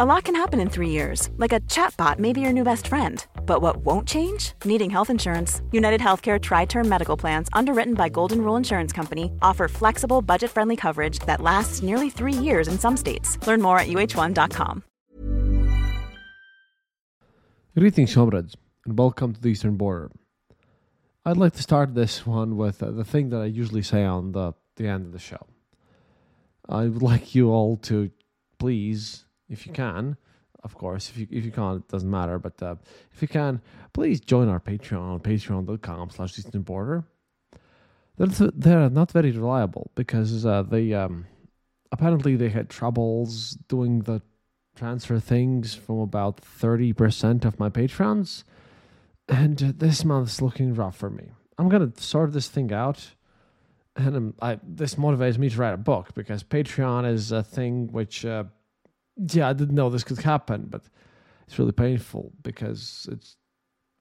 A lot can happen in three years, like a chatbot may be your new best friend. But what won't change? Needing health insurance. United Healthcare Tri Term Medical Plans, underwritten by Golden Rule Insurance Company, offer flexible, budget friendly coverage that lasts nearly three years in some states. Learn more at uh1.com. Greetings, comrades, and welcome to the Eastern Border. I'd like to start this one with uh, the thing that I usually say on the, the end of the show. I would like you all to please if you can. Of course, if you if you can't, it doesn't matter. But uh, if you can, please join our Patreon on patreon.com slash eastern border. They're, they're not very reliable because uh, they um, apparently they had troubles doing the transfer things from about 30% of my patrons and this month's looking rough for me i'm gonna sort this thing out and um, I, this motivates me to write a book because patreon is a thing which uh, yeah, I didn't know this could happen, but it's really painful because it's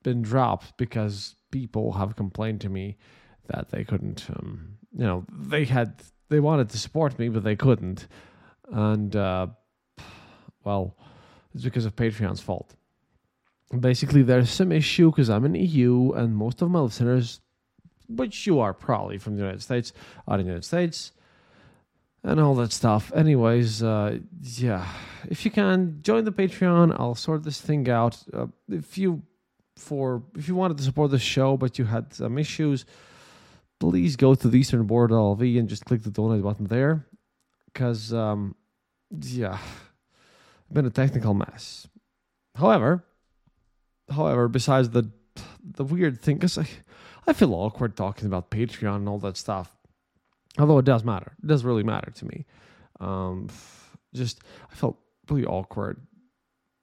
been dropped because people have complained to me that they couldn't, um, you know, they had, they wanted to support me, but they couldn't. And, uh, well, it's because of Patreon's fault. Basically, there's some issue because I'm in EU and most of my listeners, which you are probably from the United States, are in the United States and all that stuff. Anyways, uh, yeah, if you can join the Patreon, I'll sort this thing out. Uh, if you for if you wanted to support the show but you had some issues, please go to the Eastern Border LV and just click the donate button there, because um, yeah, been a technical mess. However, however, besides the the weird thing, because I I feel awkward talking about Patreon and all that stuff although it does matter. It does really matter to me. Um, just i felt really awkward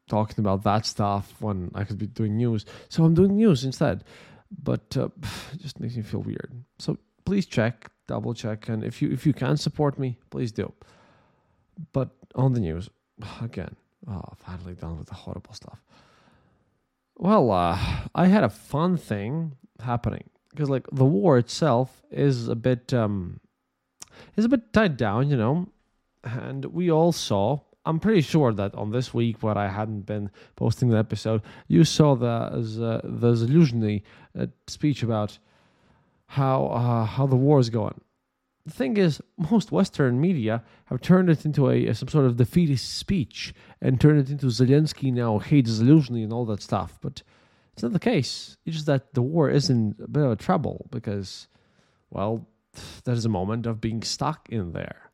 talking about that stuff when i could be doing news. So i'm doing news instead. But uh, just makes me feel weird. So please check double check. And if you if you can support me please do. But on the news again oh finally done with the horrible stuff. Well uh, i had a fun thing happening. Because like the war itself is a bit um is a bit tied down, you know. And we all saw, I'm pretty sure that on this week where I hadn't been posting the episode, you saw the the Zaluzhny uh, speech about how uh, how the war is going. The thing is, most Western media have turned it into a, a, some sort of defeatist speech and turned it into Zelensky now hates Zaluzhny and all that stuff. But it's not the case. It's just that the war is in a bit of trouble because, well, there's a moment of being stuck in there.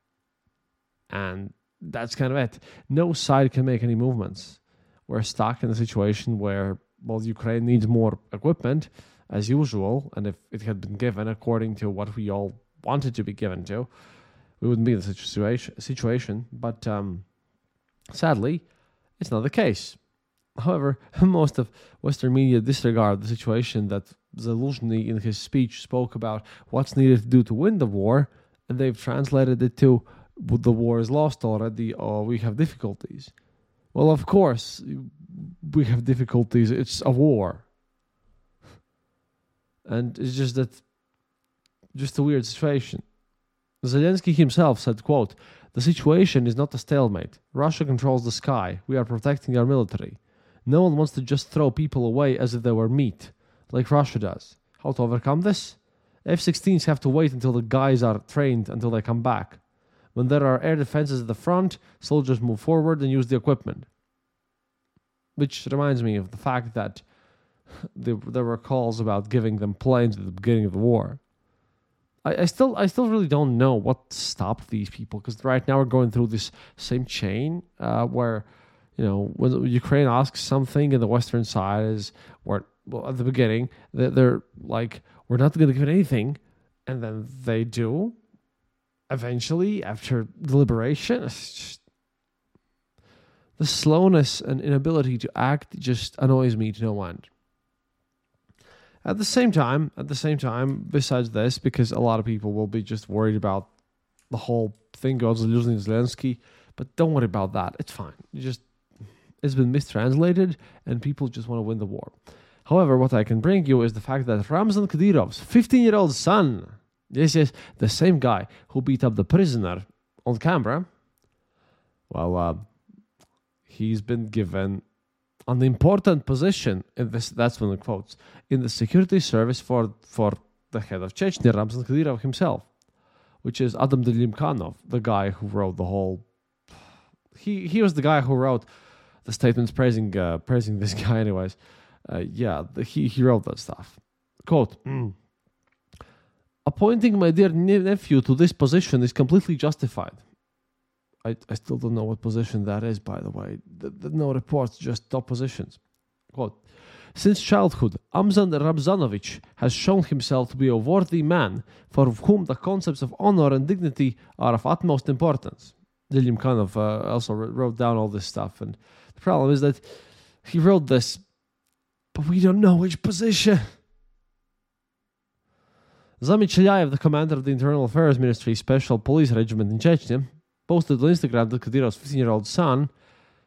And that's kind of it. No side can make any movements. We're stuck in a situation where, well, Ukraine needs more equipment as usual. And if it had been given according to what we all wanted to be given to, we wouldn't be in such a situation. situation. But um, sadly, it's not the case. However, most of Western media disregard the situation that Zelensky in his speech spoke about what's needed to do to win the war, and they've translated it to the war is lost already or we have difficulties. Well, of course, we have difficulties. It's a war. And it's just that, just a weird situation. Zelensky himself said, quote, the situation is not a stalemate. Russia controls the sky. We are protecting our military. No one wants to just throw people away as if they were meat like Russia does. How to overcome this? F 16s have to wait until the guys are trained until they come back. When there are air defenses at the front, soldiers move forward and use the equipment. Which reminds me of the fact that there were calls about giving them planes at the beginning of the war. I, I still, I still really don't know what stopped these people because right now we're going through this same chain uh, where, you know, when Ukraine asks something and the Western side is, well at the beginning they're, they're like we're not going to give it anything and then they do eventually after deliberation just, The slowness and inability to act just annoys me to no end. At the same time, at the same time, besides this, because a lot of people will be just worried about the whole thing goes losing Zelensky, but don't worry about that. It's fine. You just it's been mistranslated, and people just want to win the war. However, what I can bring you is the fact that Ramzan Kadyrov's 15 year old son, this is the same guy who beat up the prisoner on camera, well, uh, he's been given an important position in this, that's one of the quotes, in the security service for, for the head of Chechnya, Ramzan Kadyrov himself, which is Adam Delimkhanov, the guy who wrote the whole. He, he was the guy who wrote the statements praising uh, praising this guy, anyways. Uh, yeah, the, he, he wrote that stuff. Quote mm. Appointing my dear nephew to this position is completely justified. I, I still don't know what position that is, by the way. The, the, no reports, just top positions. Quote Since childhood, Amzan Ramzanovich has shown himself to be a worthy man for whom the concepts of honor and dignity are of utmost importance. William kind of uh, also wrote down all this stuff, and the problem is that he wrote this, but we don't know which position. Chilyaev, the commander of the Internal Affairs Ministry Special Police Regiment in Chechnya, posted on Instagram that Kadyrov's 15 year old son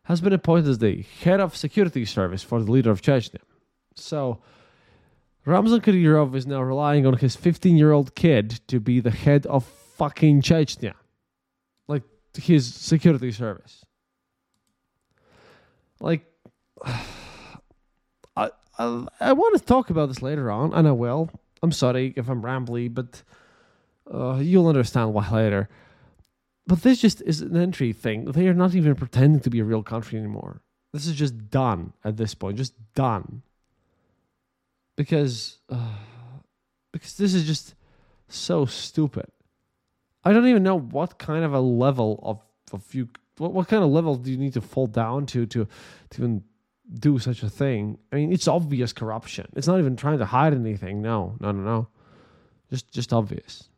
has been appointed as the head of security service for the leader of Chechnya. So, Ramzan Kadyrov is now relying on his 15 year old kid to be the head of fucking Chechnya. Like, his security service. Like, I, I, I want to talk about this later on, and I will. I'm sorry if I'm rambly, but uh, you'll understand why later. But this just is an entry thing. They are not even pretending to be a real country anymore. This is just done at this point, just done. Because, uh, because this is just so stupid. I don't even know what kind of a level of of you what, what kind of level do you need to fall down to to to even do such a thing? I mean, it's obvious corruption. It's not even trying to hide anything. No, no, no, no. Just just obvious.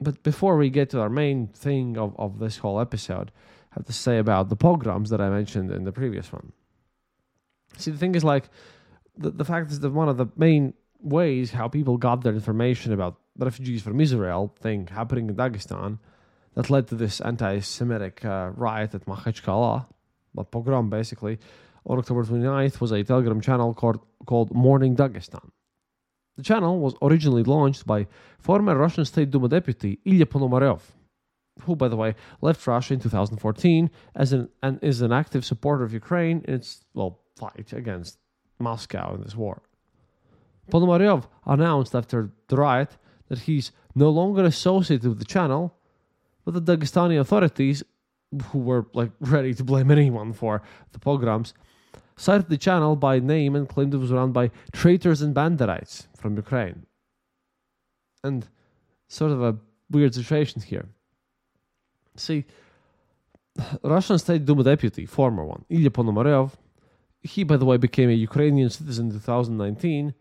But before we get to our main thing of, of this whole episode, I have to say about the pogroms that I mentioned in the previous one. See, the thing is like the, the fact is that one of the main ways how people got their information about the refugees from Israel thing happening in Dagestan that led to this anti-Semitic uh, riot at Makhachkala, a pogrom basically, on October 29th was a Telegram channel called, called Morning Dagestan. The channel was originally launched by former Russian State Duma deputy Ilya Ponomarev, who, by the way, left Russia in 2014 as an, and is an active supporter of Ukraine in its well fight against Moscow in this war. Ponomarev announced after the riot that he's no longer associated with the channel, but the Dagestani authorities, who were like ready to blame anyone for the pogroms, cited the channel by name and claimed it was run by traitors and banderites from Ukraine. And sort of a weird situation here. See, Russian State Duma deputy, former one, Ilya Ponomarev, he, by the way, became a Ukrainian citizen in 2019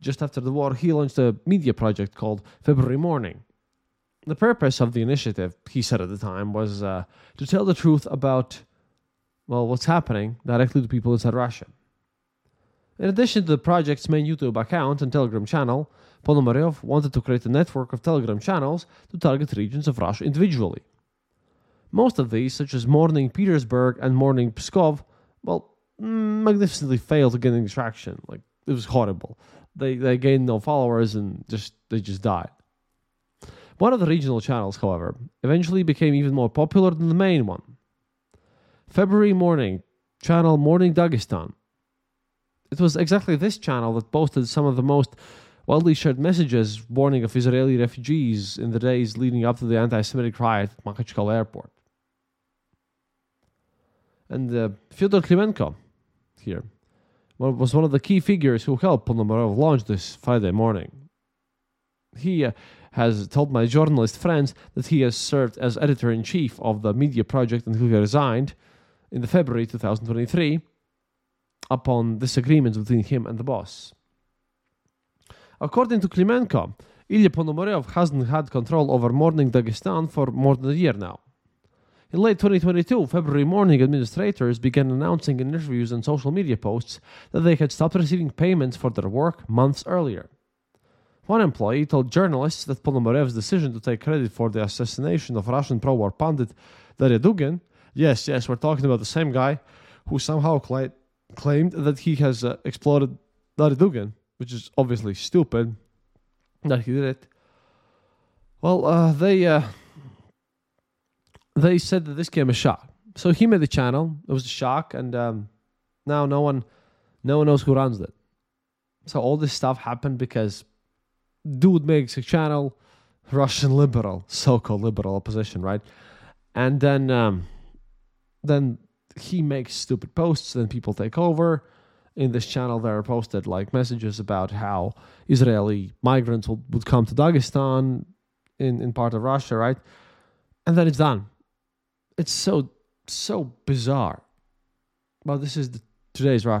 just after the war, he launched a media project called February Morning. The purpose of the initiative, he said at the time, was uh, to tell the truth about, well, what's happening directly to people inside Russia. In addition to the project's main YouTube account and Telegram channel, Ponomarev wanted to create a network of Telegram channels to target regions of Russia individually. Most of these, such as Morning Petersburg and Morning Pskov, well, magnificently failed to gain traction. Like, it was horrible they they gained no followers and just they just died. One of the regional channels, however, eventually became even more popular than the main one. February morning, channel Morning Dagestan. It was exactly this channel that posted some of the most widely shared messages warning of Israeli refugees in the days leading up to the anti Semitic riot at Makhachkala airport. And uh, Fyodor Klimenko here was one of the key figures who helped Ponomarev launch this Friday morning. He uh, has told my journalist friends that he has served as editor in chief of the media project until he resigned in the February 2023 upon disagreements between him and the boss. According to Klimenko, Ilya Ponomarev hasn't had control over Morning Dagestan for more than a year now. In late 2022, February morning, administrators began announcing in interviews and social media posts that they had stopped receiving payments for their work months earlier. One employee told journalists that Ponomarev's decision to take credit for the assassination of Russian pro war pundit Darya Dugin, yes, yes, we're talking about the same guy who somehow cla- claimed that he has uh, exploded Darya Dugin, which is obviously stupid that he did it. Well, uh, they uh, they said that this came a shock. So he made the channel. It was a shock, and um, now no one no one knows who runs it. So all this stuff happened because dude makes a channel, Russian liberal, so-called liberal opposition, right? And then um, then he makes stupid posts, then people take over. In this channel, there are posted like messages about how Israeli migrants will, would come to Dagestan in, in part of Russia, right? And then it's done. It's so so bizarre. Well, this is the, today's Russia.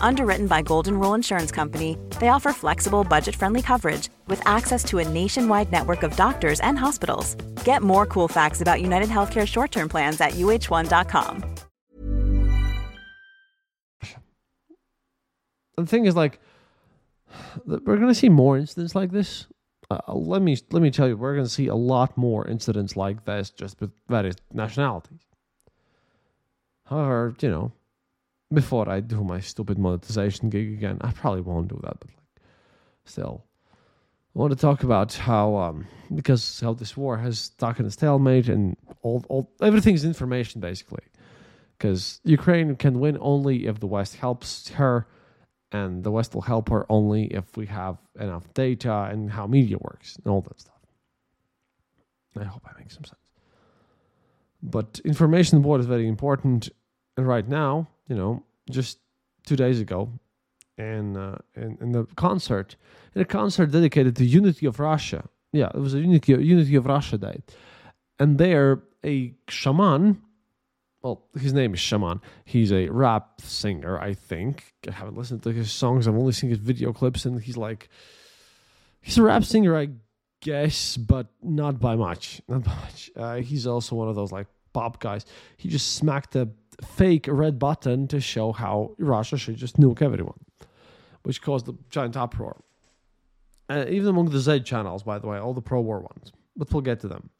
Underwritten by Golden Rule Insurance Company, they offer flexible, budget friendly coverage with access to a nationwide network of doctors and hospitals. Get more cool facts about United Healthcare short term plans at uh1.com. the thing is like we're going to see more incidents like this uh, let me let me tell you we're going to see a lot more incidents like this just with various nationalities however you know before i do my stupid monetization gig again i probably won't do that but like still i want to talk about how um because how this war has stuck in a stalemate and all, all everything's information basically because ukraine can win only if the west helps her and the West will help her only if we have enough data and how media works and all that stuff. I hope I make some sense. But information board is very important. And right now, you know, just two days ago, in, uh, in, in the concert, in a concert dedicated to unity of Russia. Yeah, it was a unity unity of Russia day, and there a shaman well, his name is Shaman. He's a rap singer, I think. I haven't listened to his songs. I've only seen his video clips, and he's like, he's a rap singer, I guess, but not by much. Not by much. Uh, he's also one of those like pop guys. He just smacked a fake red button to show how Russia should just nuke everyone, which caused a giant uproar. Uh, even among the Z channels, by the way, all the pro war ones. But we'll get to them.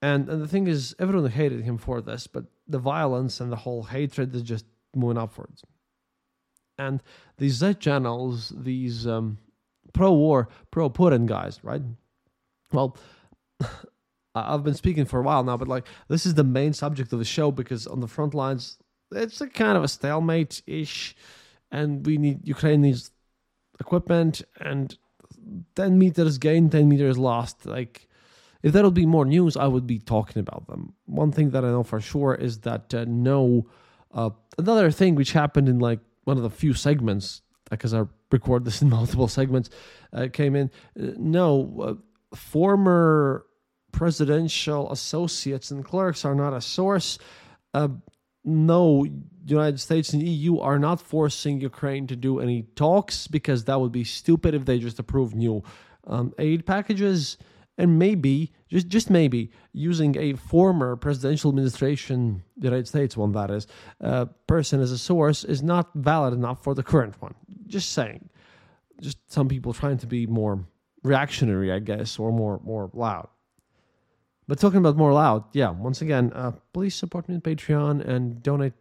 And, and the thing is, everyone hated him for this, but the violence and the whole hatred is just moving upwards. And these Z channels, these um, pro war, pro Putin guys, right? Well, I've been speaking for a while now, but like this is the main subject of the show because on the front lines, it's a kind of a stalemate ish, and we need Ukraine needs equipment and 10 meters gained, 10 meters lost. Like, if there would be more news, I would be talking about them. One thing that I know for sure is that uh, no, uh, another thing which happened in like one of the few segments, because I record this in multiple segments, uh, came in. Uh, no, uh, former presidential associates and clerks are not a source. Uh, no, United States and EU are not forcing Ukraine to do any talks because that would be stupid if they just approve new um, aid packages. And maybe just just maybe using a former presidential administration the united states one that is uh, person as a source is not valid enough for the current one. Just saying. Just some people trying to be more reactionary i guess or more more loud but talking about more loud yeah once again uh, please support me on patreon and donate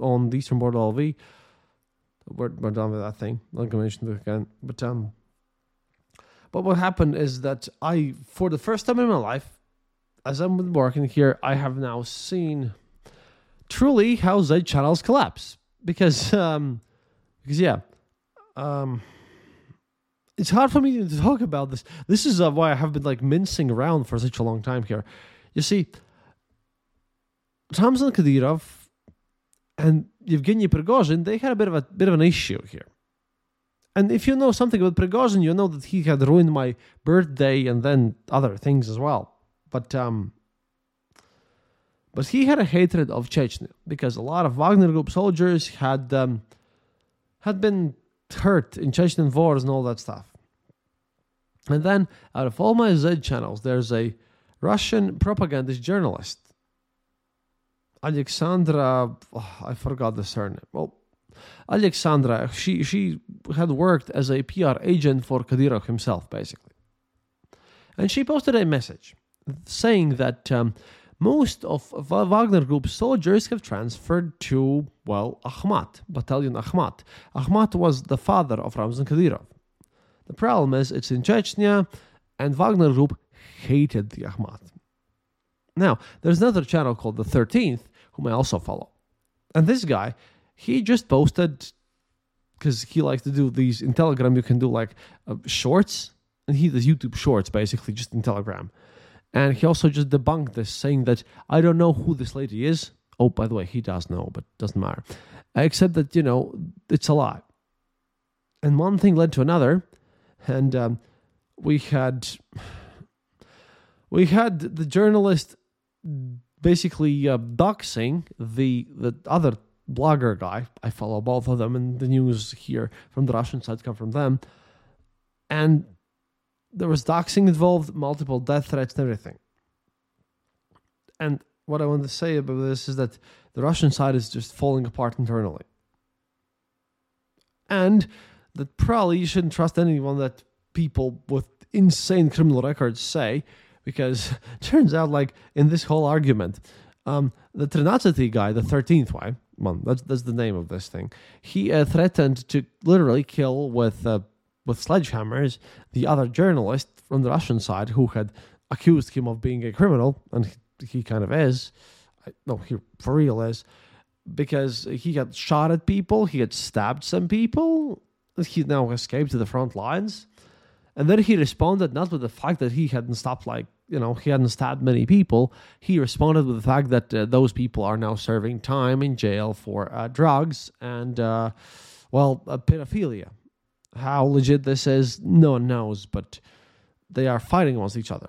on the eastern border lv we're, we're done with that thing. Like mention mentioned again but um But what happened is that I, for the first time in my life, as I'm working here, I have now seen truly how Z channels collapse. Because, um, because yeah, um, it's hard for me to talk about this. This is uh, why I have been like mincing around for such a long time here. You see, Ramzan Kadyrov and Yevgeny Prigozhin, they had a bit of a bit of an issue here. And if you know something about Prigozhin, you know that he had ruined my birthday and then other things as well. But um, but he had a hatred of Chechnya because a lot of Wagner Group soldiers had um, had been hurt in Chechen wars and all that stuff. And then, out of all my Z channels, there's a Russian propagandist journalist, Alexandra. Oh, I forgot the surname. Well, Alexandra. She she had worked as a PR agent for Kadyrov himself, basically, and she posted a message saying that. Um, most of Wagner Group soldiers have transferred to, well, Akhmat, Battalion Akhmat. Akhmat was the father of Ramzan Kadyrov. The problem is it's in Chechnya, and Wagner Group hated the Akhmat. Now, there's another channel called the 13th, whom I also follow. And this guy, he just posted, because he likes to do these in Telegram, you can do like uh, shorts, and he does YouTube shorts basically just in Telegram. And he also just debunked this, saying that I don't know who this lady is. Oh, by the way, he does know, but doesn't matter. Except that, you know, it's a lot. And one thing led to another. And um, we had we had the journalist basically uh, doxing the the other blogger guy. I follow both of them, and the news here from the Russian side come from them. And there was doxing involved, multiple death threats, and everything. And what I want to say about this is that the Russian side is just falling apart internally. And that probably you shouldn't trust anyone that people with insane criminal records say, because turns out, like in this whole argument, um, the Trinacity guy, the 13th one, that's, that's the name of this thing, he uh, threatened to literally kill with uh, with sledgehammers the other journalist from the Russian side who had accused him of being a criminal, and he, kind of is. No, he for real is. Because he had shot at people, he had stabbed some people. He now escaped to the front lines. And then he responded not with the fact that he hadn't stopped, like, you know, he hadn't stabbed many people. He responded with the fact that uh, those people are now serving time in jail for uh, drugs and, uh, well, uh, pedophilia. How legit this is, no one knows, but they are fighting against each other.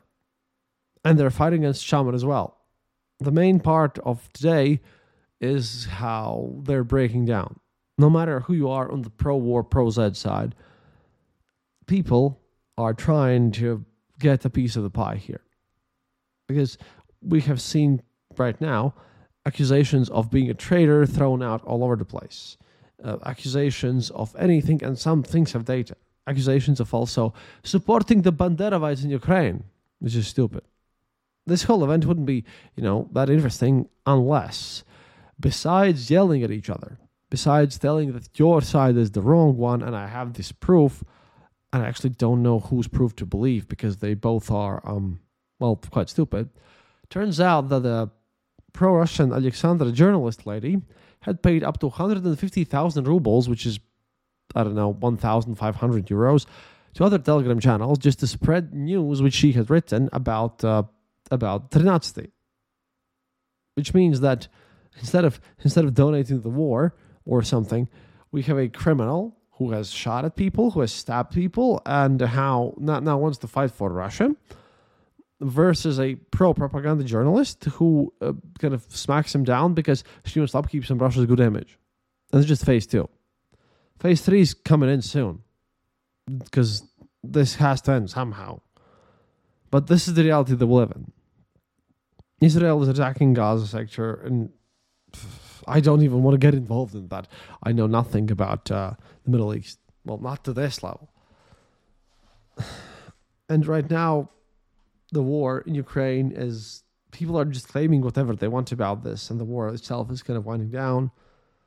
And they're fighting against Shaman as well. The main part of today is how they're breaking down. No matter who you are on the pro war, pro Z side, people are trying to get a piece of the pie here. Because we have seen right now accusations of being a traitor thrown out all over the place uh, accusations of anything, and some things have data. Accusations of also supporting the Banderovites in Ukraine, which is stupid. This whole event wouldn't be, you know, that interesting unless, besides yelling at each other, besides telling that your side is the wrong one and I have this proof, and I actually don't know whose proof to believe because they both are, um, well, quite stupid. Turns out that the pro Russian Alexandra journalist lady had paid up to 150,000 rubles, which is, I don't know, 1,500 euros, to other Telegram channels just to spread news which she had written about uh, about Trinacity. Which means that instead of instead of donating to the war or something, we have a criminal who has shot at people, who has stabbed people, and how not now wants to fight for Russia versus a pro propaganda journalist who uh, kind of smacks him down because she wants to upkeep some Russia's good image. And it's just phase two. Phase three is coming in soon because this has to end somehow. But this is the reality that we live in. Israel is attacking Gaza sector, and I don't even want to get involved in that. I know nothing about uh, the Middle East. Well, not to this level. And right now, the war in Ukraine is people are just claiming whatever they want about this, and the war itself is kind of winding down.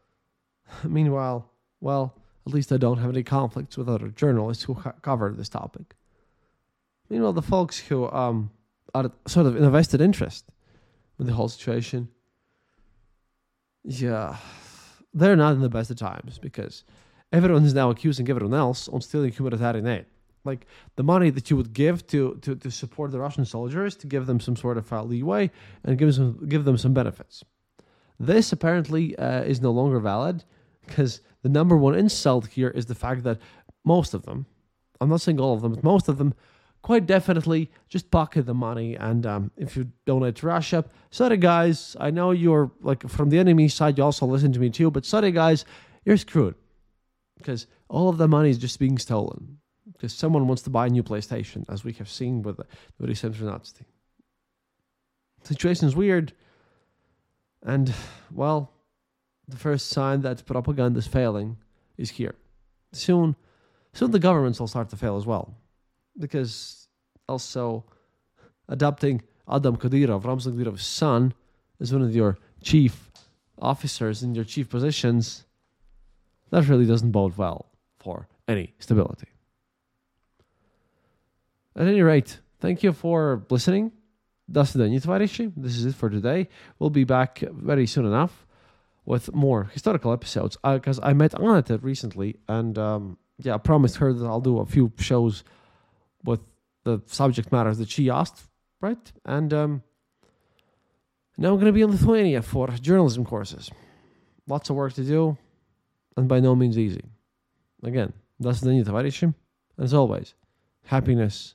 Meanwhile, well, at least I don't have any conflicts with other journalists who ha- cover this topic. Meanwhile, the folks who um, are sort of in a vested interest in the whole situation, yeah, they're not in the best of times because everyone is now accusing everyone else on stealing humanitarian aid. Like the money that you would give to, to, to support the Russian soldiers to give them some sort of uh, leeway and give them give them some benefits. This apparently uh, is no longer valid because the number one insult here is the fact that most of them, I'm not saying all of them, but most of them quite definitely just pocket the money. And um, if you donate to Russia, sorry guys, I know you're like from the enemy side, you also listen to me too, but sorry guys, you're screwed because all of the money is just being stolen because someone wants to buy a new PlayStation, as we have seen with the, recent. Situation is weird, and well, the first sign that propaganda is failing is here. Soon, soon the governments will start to fail as well, because also adopting Adam Kadyrov, Ramzan Kadyrov's son, as one of your chief officers in your chief positions, that really doesn't bode well for any stability. At any rate, thank you for listening. This is it for today. We'll be back very soon enough with more historical episodes because uh, I met Anita recently and um, yeah, I promised her that I'll do a few shows with the subject matters that she asked, right? And um, now I'm going to be in Lithuania for journalism courses. Lots of work to do and by no means easy. Again, that's the товарищи. As always, happiness